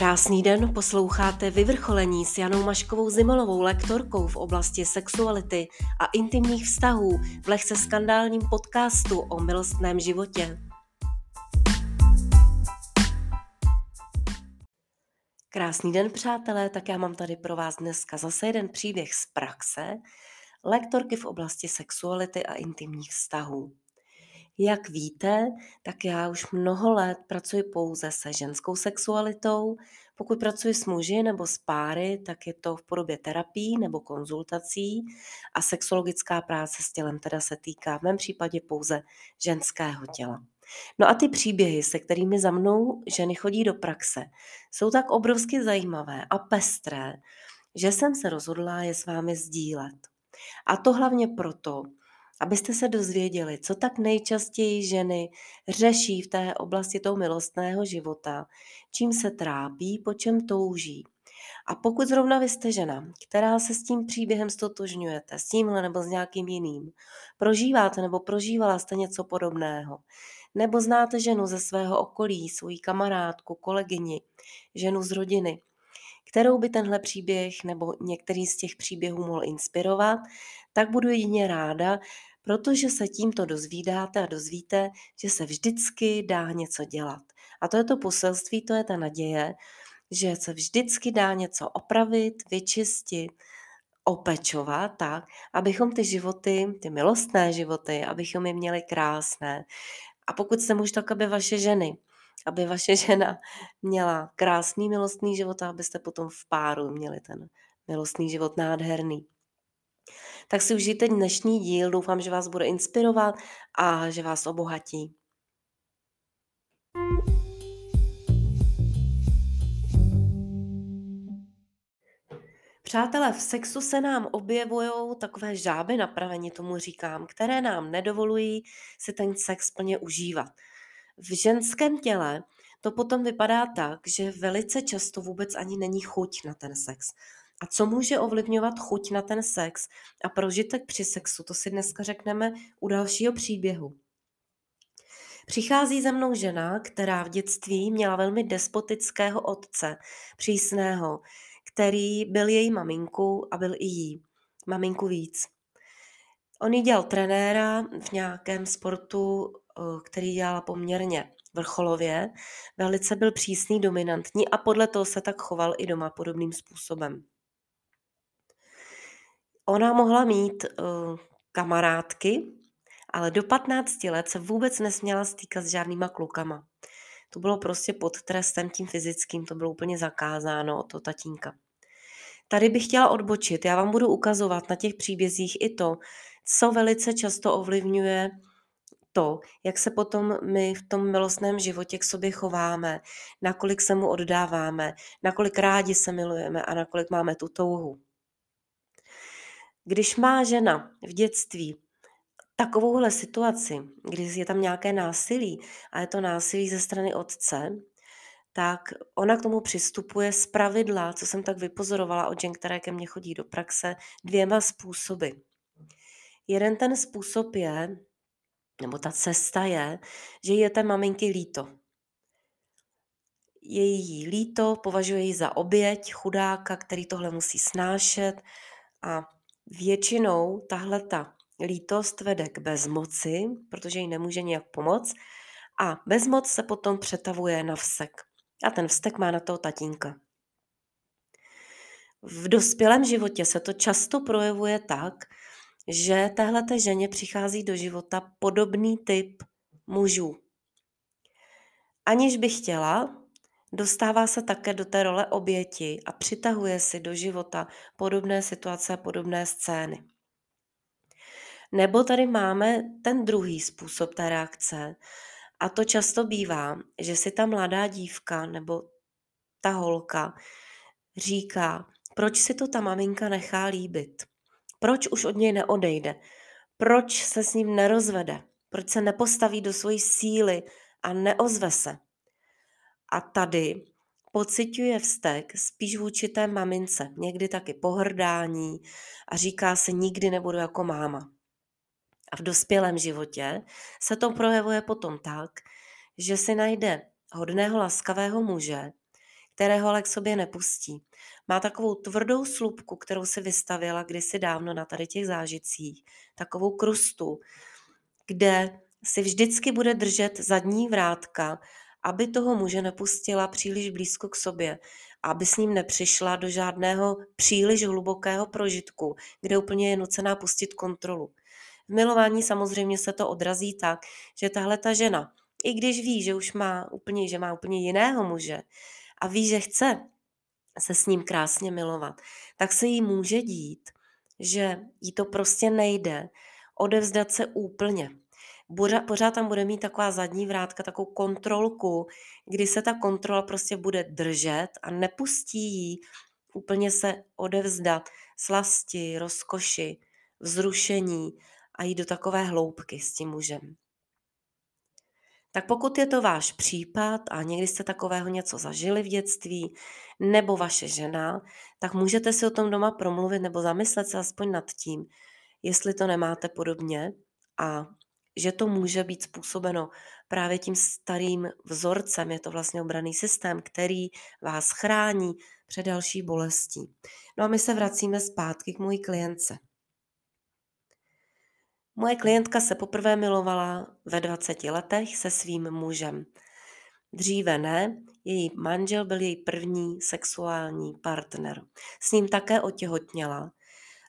Krásný den, posloucháte Vyvrcholení s Janou Maškovou Zimolovou, lektorkou v oblasti sexuality a intimních vztahů v lehce skandálním podcastu o milostném životě. Krásný den, přátelé, tak já mám tady pro vás dneska zase jeden příběh z praxe, lektorky v oblasti sexuality a intimních vztahů. Jak víte, tak já už mnoho let pracuji pouze se ženskou sexualitou. Pokud pracuji s muži nebo s páry, tak je to v podobě terapií nebo konzultací a sexologická práce s tělem teda se týká v mém případě pouze ženského těla. No a ty příběhy, se kterými za mnou ženy chodí do praxe, jsou tak obrovsky zajímavé a pestré, že jsem se rozhodla je s vámi sdílet. A to hlavně proto, abyste se dozvěděli, co tak nejčastěji ženy řeší v té oblasti toho milostného života, čím se trápí, po čem touží. A pokud zrovna vy jste žena, která se s tím příběhem stotožňujete, s tímhle nebo s nějakým jiným, prožíváte nebo prožívala jste něco podobného, nebo znáte ženu ze svého okolí, svoji kamarádku, kolegyni, ženu z rodiny, kterou by tenhle příběh nebo některý z těch příběhů mohl inspirovat, tak budu jedině ráda, protože se tímto dozvídáte a dozvíte, že se vždycky dá něco dělat. A to je to poselství, to je ta naděje, že se vždycky dá něco opravit, vyčistit, opečovat tak, abychom ty životy, ty milostné životy, abychom je měli krásné. A pokud jste muž, tak aby vaše ženy, aby vaše žena měla krásný milostný život a abyste potom v páru měli ten milostný život nádherný. Tak si užijte dnešní díl, doufám, že vás bude inspirovat a že vás obohatí. Přátelé, v sexu se nám objevují takové žáby na pravení, tomu říkám, které nám nedovolují si ten sex plně užívat. V ženském těle to potom vypadá tak, že velice často vůbec ani není chuť na ten sex. A co může ovlivňovat chuť na ten sex a prožitek při sexu, to si dneska řekneme u dalšího příběhu. Přichází za mnou žena, která v dětství měla velmi despotického otce, přísného, který byl její maminku a byl i jí. Maminku víc. On jí dělal trenéra v nějakém sportu, který dělal poměrně vrcholově. Velice byl přísný, dominantní a podle toho se tak choval i doma podobným způsobem. Ona mohla mít uh, kamarádky, ale do 15 let se vůbec nesměla stýkat s žádnýma klukama. To bylo prostě pod trestem tím fyzickým, to bylo úplně zakázáno od toho tatínka. Tady bych chtěla odbočit, já vám budu ukazovat na těch příbězích i to, co velice často ovlivňuje to, jak se potom my v tom milostném životě k sobě chováme, nakolik se mu oddáváme, nakolik rádi se milujeme a nakolik máme tu touhu. Když má žena v dětství takovouhle situaci, kdy je tam nějaké násilí a je to násilí ze strany otce, tak ona k tomu přistupuje z pravidla, co jsem tak vypozorovala od žen, které ke mně chodí do praxe, dvěma způsoby. Jeden ten způsob je, nebo ta cesta je, že je té maminky líto. Je jí líto, považuje ji za oběť, chudáka, který tohle musí snášet a Většinou tahle ta lítost vede k bezmoci, protože jí nemůže nějak pomoct a bezmoc se potom přetavuje na vztek. A ten vztek má na toho tatínka. V dospělém životě se to často projevuje tak, že téhle ženě přichází do života podobný typ mužů. Aniž by chtěla, Dostává se také do té role oběti a přitahuje si do života podobné situace podobné scény. Nebo tady máme ten druhý způsob té reakce, a to často bývá, že si ta mladá dívka nebo ta holka říká, proč si to ta maminka nechá líbit, proč už od něj neodejde, proč se s ním nerozvede, proč se nepostaví do svojí síly a neozve se. A tady pociťuje vztek spíš vůči té mamince, někdy taky pohrdání a říká se nikdy nebudu jako máma. A v dospělém životě se to projevuje potom tak, že si najde hodného laskavého muže, kterého ale k sobě nepustí. Má takovou tvrdou slupku, kterou si vystavila kdysi dávno na tady těch zážitcích, takovou krustu, kde si vždycky bude držet zadní vrátka, aby toho muže nepustila příliš blízko k sobě, aby s ním nepřišla do žádného příliš hlubokého prožitku, kde úplně je nucená pustit kontrolu. V milování samozřejmě se to odrazí tak, že tahle ta žena, i když ví, že už má úplně, že má úplně jiného muže a ví, že chce se s ním krásně milovat, tak se jí může dít, že jí to prostě nejde odevzdat se úplně. Pořád tam bude mít taková zadní vrátka, takovou kontrolku, kdy se ta kontrola prostě bude držet a nepustí jí úplně se odevzdat slasti, rozkoši, vzrušení a jít do takové hloubky s tím mužem. Tak pokud je to váš případ a někdy jste takového něco zažili v dětství, nebo vaše žena, tak můžete si o tom doma promluvit nebo zamyslet se aspoň nad tím, jestli to nemáte podobně a že to může být způsobeno právě tím starým vzorcem. Je to vlastně obraný systém, který vás chrání před další bolestí. No a my se vracíme zpátky k mojí klientce. Moje klientka se poprvé milovala ve 20 letech se svým mužem. Dříve ne, její manžel byl její první sexuální partner. S ním také otěhotněla.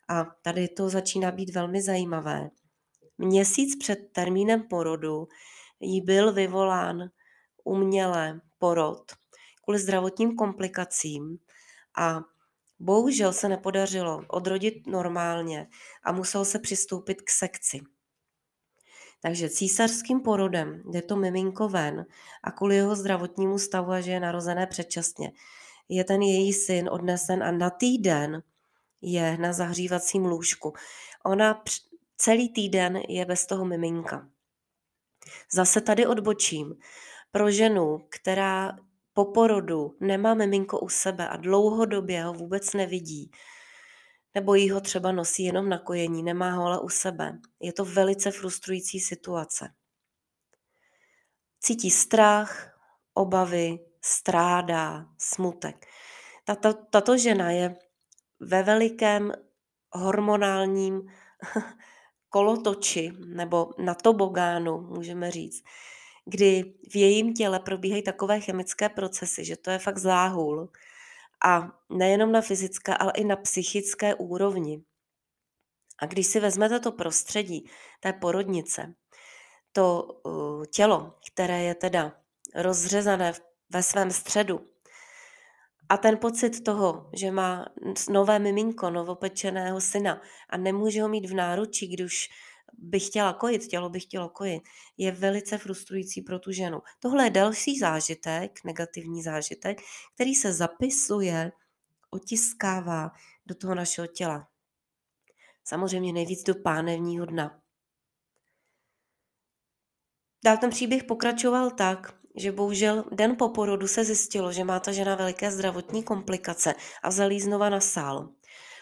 A tady to začíná být velmi zajímavé. Měsíc před termínem porodu jí byl vyvolán uměle porod kvůli zdravotním komplikacím a Bohužel se nepodařilo odrodit normálně a musel se přistoupit k sekci. Takže císařským porodem jde to miminko ven a kvůli jeho zdravotnímu stavu a že je narozené předčasně, je ten její syn odnesen a na týden je na zahřívacím lůžku. Ona celý týden je bez toho miminka. Zase tady odbočím. Pro ženu, která po porodu nemá miminko u sebe a dlouhodobě ho vůbec nevidí, nebo jí ho třeba nosí jenom na kojení, nemá ho ale u sebe. Je to velice frustrující situace. Cítí strach, obavy, strádá, smutek. Tato, tato žena je ve velikém hormonálním kolotoči nebo na tobogánu, můžeme říct kdy v jejím těle probíhají takové chemické procesy, že to je fakt záhul. A nejenom na fyzické, ale i na psychické úrovni. A když si vezmete to prostředí té porodnice, to uh, tělo, které je teda rozřezané ve svém středu, a ten pocit toho, že má nové miminko, novopečeného syna a nemůže ho mít v náručí, když by chtěla kojit, tělo by chtělo kojit, je velice frustrující pro tu ženu. Tohle je další zážitek, negativní zážitek, který se zapisuje, otiskává do toho našeho těla. Samozřejmě nejvíc do pánevního dna. Dál ten příběh pokračoval tak, že bohužel den po porodu se zjistilo, že má ta žena veliké zdravotní komplikace a vzali ji znova na sál.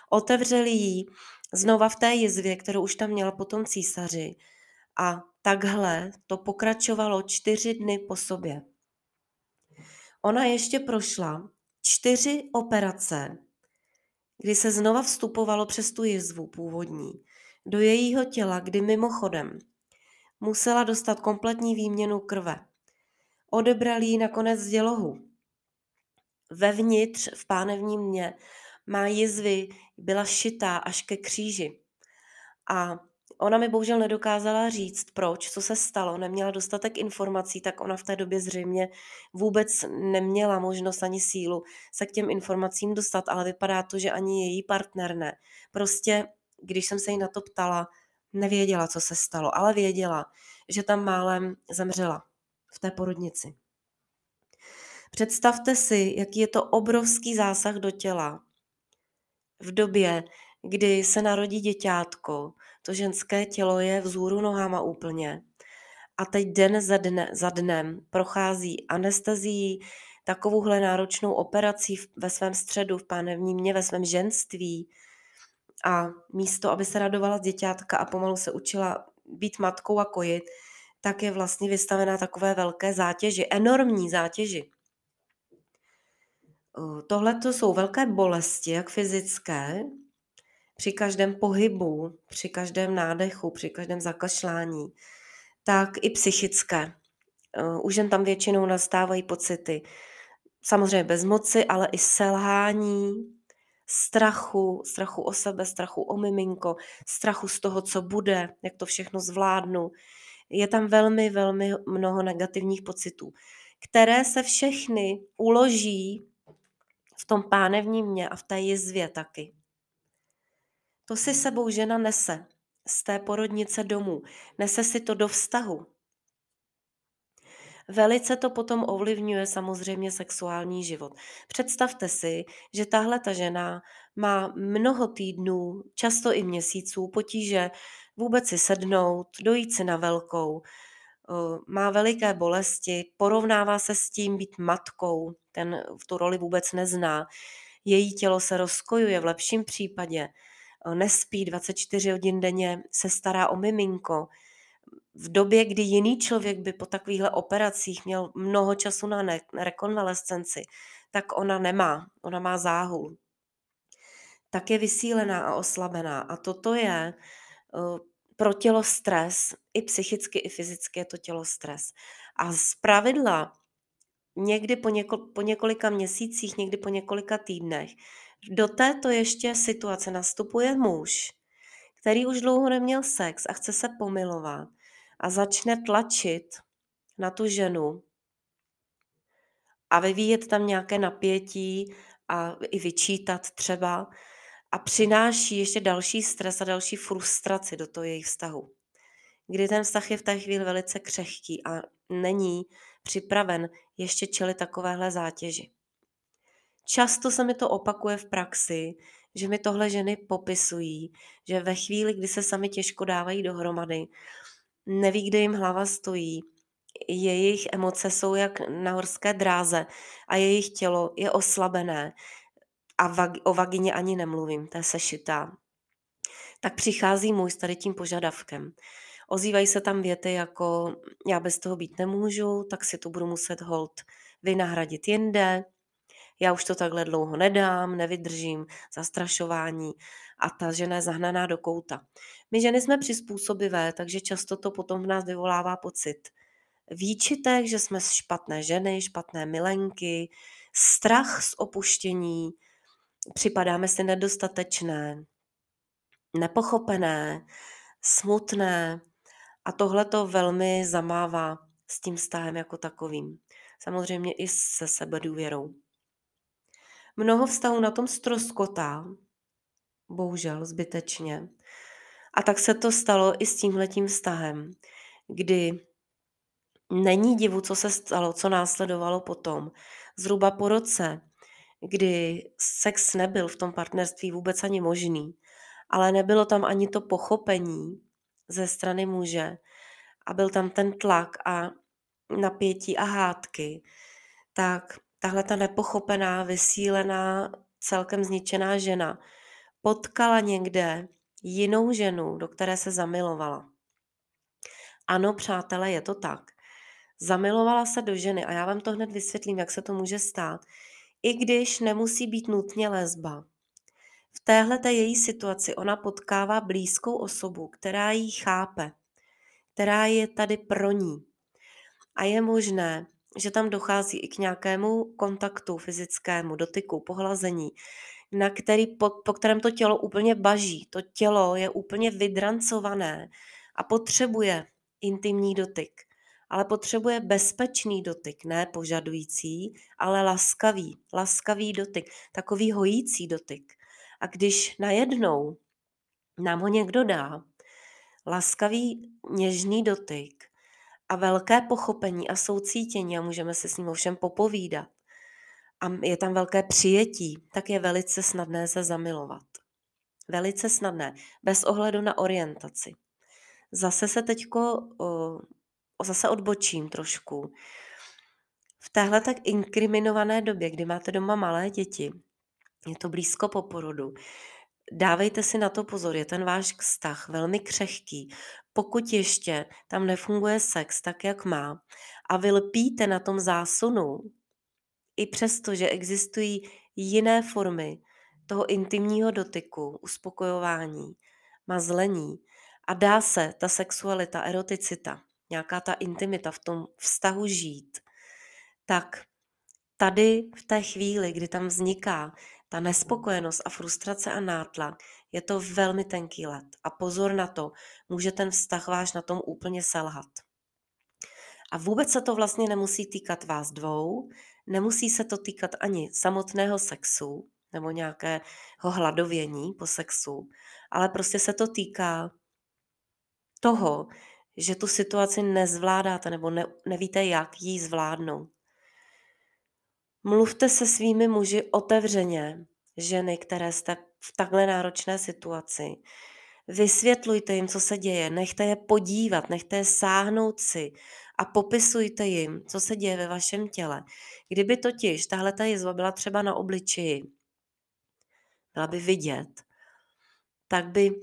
Otevřeli ji znova v té jizvě, kterou už tam měla po tom císaři. A takhle to pokračovalo čtyři dny po sobě. Ona ještě prošla čtyři operace, kdy se znova vstupovalo přes tu jizvu původní do jejího těla, kdy mimochodem musela dostat kompletní výměnu krve. Odebrali jí nakonec dělohu. Vevnitř v pánevním mě má jizvy, byla šitá až ke kříži. A ona mi bohužel nedokázala říct, proč, co se stalo, neměla dostatek informací, tak ona v té době zřejmě vůbec neměla možnost ani sílu se k těm informacím dostat, ale vypadá to, že ani její partner ne. Prostě, když jsem se jí na to ptala, nevěděla, co se stalo, ale věděla, že tam málem zemřela v té porodnici. Představte si, jaký je to obrovský zásah do těla, v době, kdy se narodí děťátko, to ženské tělo je vzhůru nohama úplně. A teď den za, dne, za dnem prochází anestezií, takovouhle náročnou operací ve svém středu, v pánevním mě, ve svém ženství. A místo, aby se radovala z děťátka a pomalu se učila být matkou a kojit, tak je vlastně vystavená takové velké zátěži, enormní zátěži. Tohle to jsou velké bolesti, jak fyzické, při každém pohybu, při každém nádechu, při každém zakašlání, tak i psychické. U žen tam většinou nastávají pocity samozřejmě bezmoci, ale i selhání, strachu, strachu o sebe, strachu o miminko, strachu z toho, co bude, jak to všechno zvládnu. Je tam velmi, velmi mnoho negativních pocitů, které se všechny uloží v tom pánevním mě a v té jizvě taky. To si sebou žena nese z té porodnice domů. Nese si to do vztahu. Velice to potom ovlivňuje samozřejmě sexuální život. Představte si, že tahle ta žena má mnoho týdnů, často i měsíců potíže vůbec si sednout, dojít si na velkou, má veliké bolesti, porovnává se s tím být matkou, ten v tu roli vůbec nezná. Její tělo se rozkojuje v lepším případě, nespí 24 hodin denně, se stará o miminko, v době, kdy jiný člověk by po takovýchhle operacích měl mnoho času na rekonvalescenci, tak ona nemá, ona má záhul. Tak je vysílená a oslabená. A toto je uh, pro tělo stres, i psychicky, i fyzicky je to tělo stres. A z pravidla někdy po, něko- po několika měsících, někdy po několika týdnech, do této ještě situace nastupuje muž, který už dlouho neměl sex a chce se pomilovat a začne tlačit na tu ženu a vyvíjet tam nějaké napětí a i vyčítat třeba a přináší ještě další stres a další frustraci do toho jejich vztahu. Kdy ten vztah je v té chvíli velice křehký a není připraven ještě čelit takovéhle zátěži. Často se mi to opakuje v praxi, že mi tohle ženy popisují, že ve chvíli, kdy se sami těžko dávají dohromady, neví, kde jim hlava stojí. Jejich emoce jsou jak na horské dráze a jejich tělo je oslabené. A vag- o vagině ani nemluvím, to je sešitá. Tak přichází můj s tady tím požadavkem. Ozývají se tam věty jako já bez toho být nemůžu, tak si to budu muset hold vynahradit jinde, já už to takhle dlouho nedám, nevydržím, zastrašování a ta žena je zahnaná do kouta. My ženy jsme přizpůsobivé, takže často to potom v nás vyvolává pocit výčitek, že jsme špatné ženy, špatné milenky, strach z opuštění, připadáme si nedostatečné, nepochopené, smutné a tohle to velmi zamává s tím vztahem jako takovým. Samozřejmě i se sebedůvěrou. Mnoho vztahů na tom stroskotá, bohužel zbytečně. A tak se to stalo i s tímhletím vztahem, kdy není divu, co se stalo, co následovalo potom. Zhruba po roce, kdy sex nebyl v tom partnerství vůbec ani možný, ale nebylo tam ani to pochopení ze strany muže a byl tam ten tlak a napětí a hádky, tak tahle ta nepochopená, vysílená, celkem zničená žena potkala někde jinou ženu, do které se zamilovala. Ano, přátelé, je to tak. Zamilovala se do ženy a já vám to hned vysvětlím, jak se to může stát, i když nemusí být nutně lesba. V téhle její situaci ona potkává blízkou osobu, která ji chápe, která je tady pro ní. A je možné, že tam dochází i k nějakému kontaktu fyzickému, dotyku, pohlazení, na který, po, po kterém to tělo úplně baží. To tělo je úplně vydrancované a potřebuje intimní dotyk. Ale potřebuje bezpečný dotyk, ne požadující, ale laskavý, laskavý dotyk, takový hojící dotyk. A když najednou nám ho někdo dá, laskavý, něžný dotyk, a velké pochopení a soucítění a můžeme se s ním ovšem popovídat a je tam velké přijetí, tak je velice snadné se zamilovat. Velice snadné, bez ohledu na orientaci. Zase se teďko, o, zase odbočím trošku. V téhle tak inkriminované době, kdy máte doma malé děti, je to blízko po porodu, dávejte si na to pozor, je ten váš vztah velmi křehký. Pokud ještě tam nefunguje sex tak, jak má, a vy lpíte na tom zásunu, i přesto, že existují jiné formy toho intimního dotyku, uspokojování, mazlení a dá se ta sexualita, eroticita, nějaká ta intimita v tom vztahu žít, tak tady v té chvíli, kdy tam vzniká ta nespokojenost a frustrace a nátlak, je to velmi tenký let. A pozor na to, může ten vztah váš na tom úplně selhat. A vůbec se to vlastně nemusí týkat vás dvou, nemusí se to týkat ani samotného sexu nebo nějakého hladovění po sexu, ale prostě se to týká toho, že tu situaci nezvládáte nebo ne, nevíte, jak ji zvládnout. Mluvte se svými muži otevřeně, ženy, které jste v takhle náročné situaci. Vysvětlujte jim, co se děje, nechte je podívat, nechte je sáhnout si a popisujte jim, co se děje ve vašem těle. Kdyby totiž tahle ta jizva byla třeba na obličeji, byla by vidět, tak by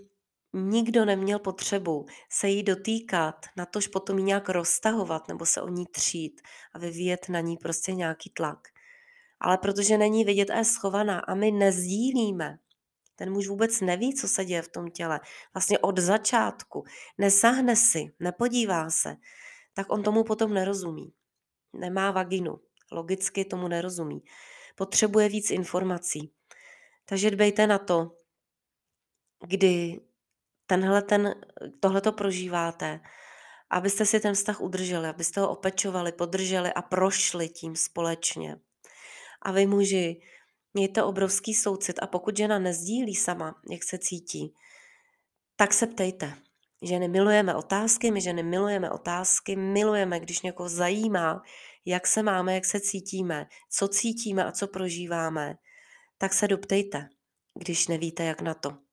nikdo neměl potřebu se jí dotýkat, natož potom ji nějak roztahovat nebo se o ní třít a vyvíjet na ní prostě nějaký tlak. Ale protože není vidět a je schovaná a my nezdílíme, ten muž vůbec neví, co se děje v tom těle. Vlastně od začátku. Nesáhne si, nepodívá se, tak on tomu potom nerozumí. Nemá vaginu. Logicky tomu nerozumí. Potřebuje víc informací. Takže dbejte na to, kdy tenhle ten, tohleto prožíváte, abyste si ten vztah udrželi, abyste ho opečovali, podrželi a prošli tím společně. A vy muži, mějte obrovský soucit a pokud žena nezdílí sama, jak se cítí, tak se ptejte. Ženy milujeme otázky, my ženy milujeme otázky, milujeme, když někoho zajímá, jak se máme, jak se cítíme, co cítíme a co prožíváme, tak se doptejte, když nevíte, jak na to.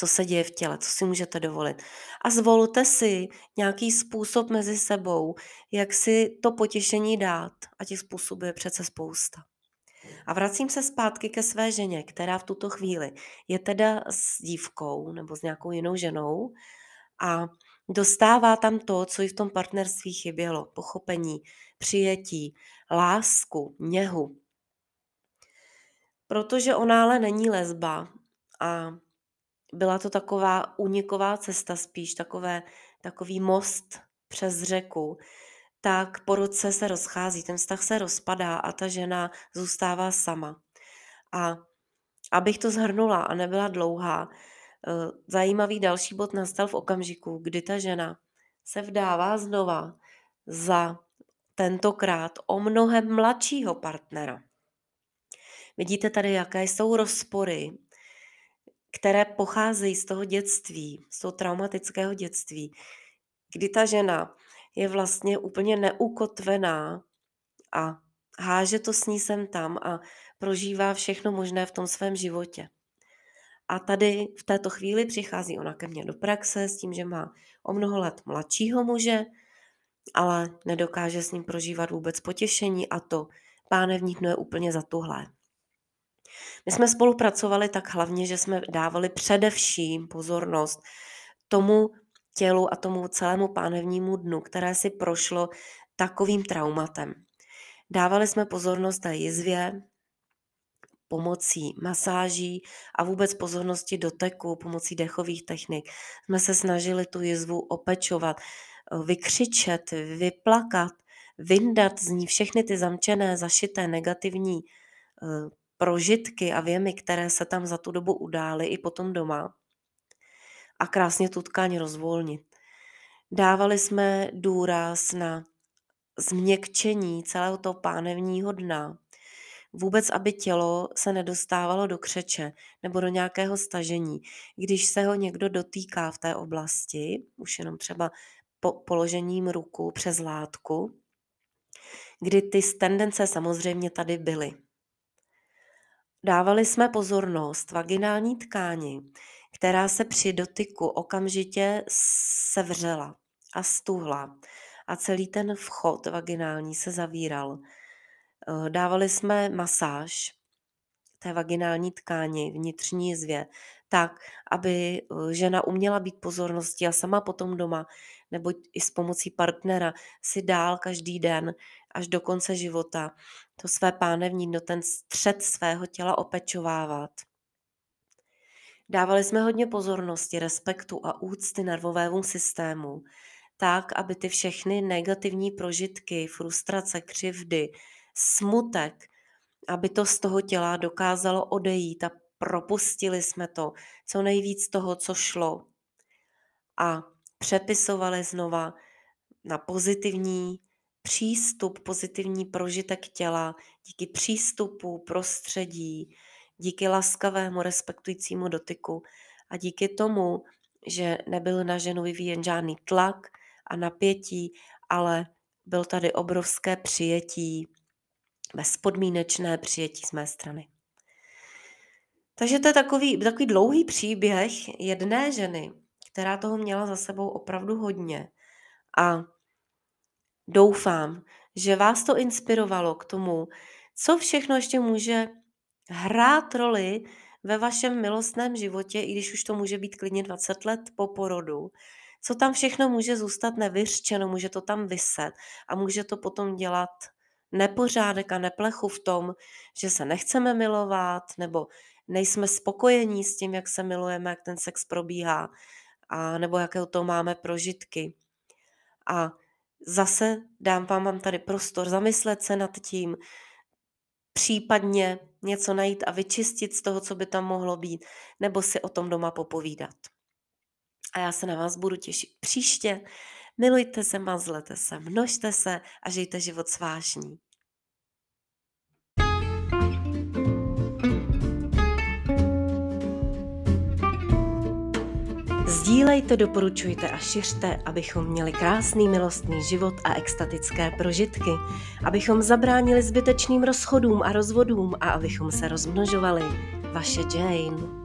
Co se děje v těle, co si můžete dovolit. A zvolte si nějaký způsob mezi sebou, jak si to potěšení dát. A těch způsobů je přece spousta. A vracím se zpátky ke své ženě, která v tuto chvíli je teda s dívkou nebo s nějakou jinou ženou a dostává tam to, co jí v tom partnerství chybělo. Pochopení, přijetí, lásku, něhu. Protože ona ale není lesba a byla to taková uniková cesta spíš, takové, takový most přes řeku, tak po roce se rozchází, ten vztah se rozpadá a ta žena zůstává sama. A abych to zhrnula a nebyla dlouhá, eh, zajímavý další bod nastal v okamžiku, kdy ta žena se vdává znova za tentokrát o mnohem mladšího partnera. Vidíte tady, jaké jsou rozpory, které pocházejí z toho dětství, z toho traumatického dětství, kdy ta žena je vlastně úplně neukotvená a háže to s ní sem tam a prožívá všechno možné v tom svém životě. A tady v této chvíli přichází ona ke mně do praxe s tím, že má o mnoho let mladšího muže, ale nedokáže s ním prožívat vůbec potěšení a to pánevní dno je úplně zatuhlé. My jsme spolupracovali tak hlavně, že jsme dávali především pozornost tomu tělu a tomu celému pánevnímu dnu, které si prošlo takovým traumatem. Dávali jsme pozornost té jizvě pomocí masáží a vůbec pozornosti doteku, pomocí dechových technik. Jsme se snažili tu jizvu opečovat, vykřičet, vyplakat, vyndat z ní všechny ty zamčené, zašité negativní eh, prožitky a věmy, které se tam za tu dobu udály i potom doma a krásně tu tkáň rozvolnit. Dávali jsme důraz na změkčení celého toho pánevního dna, vůbec aby tělo se nedostávalo do křeče nebo do nějakého stažení. Když se ho někdo dotýká v té oblasti, už jenom třeba po položením ruku přes látku, kdy ty tendence samozřejmě tady byly. Dávali jsme pozornost vaginální tkáni, která se při dotyku okamžitě sevřela a stuhla a celý ten vchod vaginální se zavíral. Eh, dávali jsme masáž té vaginální tkáni, vnitřní jizvě, tak, aby eh, žena uměla být pozornosti a sama potom doma, nebo i s pomocí partnera si dál každý den až do konce života to své pánevní dno, ten střed svého těla opečovávat. Dávali jsme hodně pozornosti, respektu a úcty nervovému systému, tak, aby ty všechny negativní prožitky, frustrace, křivdy, smutek, aby to z toho těla dokázalo odejít a propustili jsme to, co nejvíc toho, co šlo. A přepisovali znova na pozitivní přístup, pozitivní prožitek těla, díky přístupu, prostředí, díky laskavému, respektujícímu dotyku a díky tomu, že nebyl na ženu vyvíjen žádný tlak a napětí, ale byl tady obrovské přijetí, bezpodmínečné přijetí z mé strany. Takže to je takový, takový dlouhý příběh jedné ženy, která toho měla za sebou opravdu hodně. A doufám, že vás to inspirovalo k tomu, co všechno ještě může hrát roli ve vašem milostném životě, i když už to může být klidně 20 let po porodu, co tam všechno může zůstat nevyřčeno, může to tam vyset a může to potom dělat nepořádek a neplechu v tom, že se nechceme milovat nebo nejsme spokojení s tím, jak se milujeme, jak ten sex probíhá a nebo jaké to máme prožitky. A zase dám vám, vám tady prostor zamyslet se nad tím, případně něco najít a vyčistit z toho, co by tam mohlo být, nebo si o tom doma popovídat. A já se na vás budu těšit příště. Milujte se, mazlete se, množte se a žijte život s Sdílejte, doporučujte a šiřte, abychom měli krásný milostný život a extatické prožitky, abychom zabránili zbytečným rozchodům a rozvodům a abychom se rozmnožovali. Vaše Jane.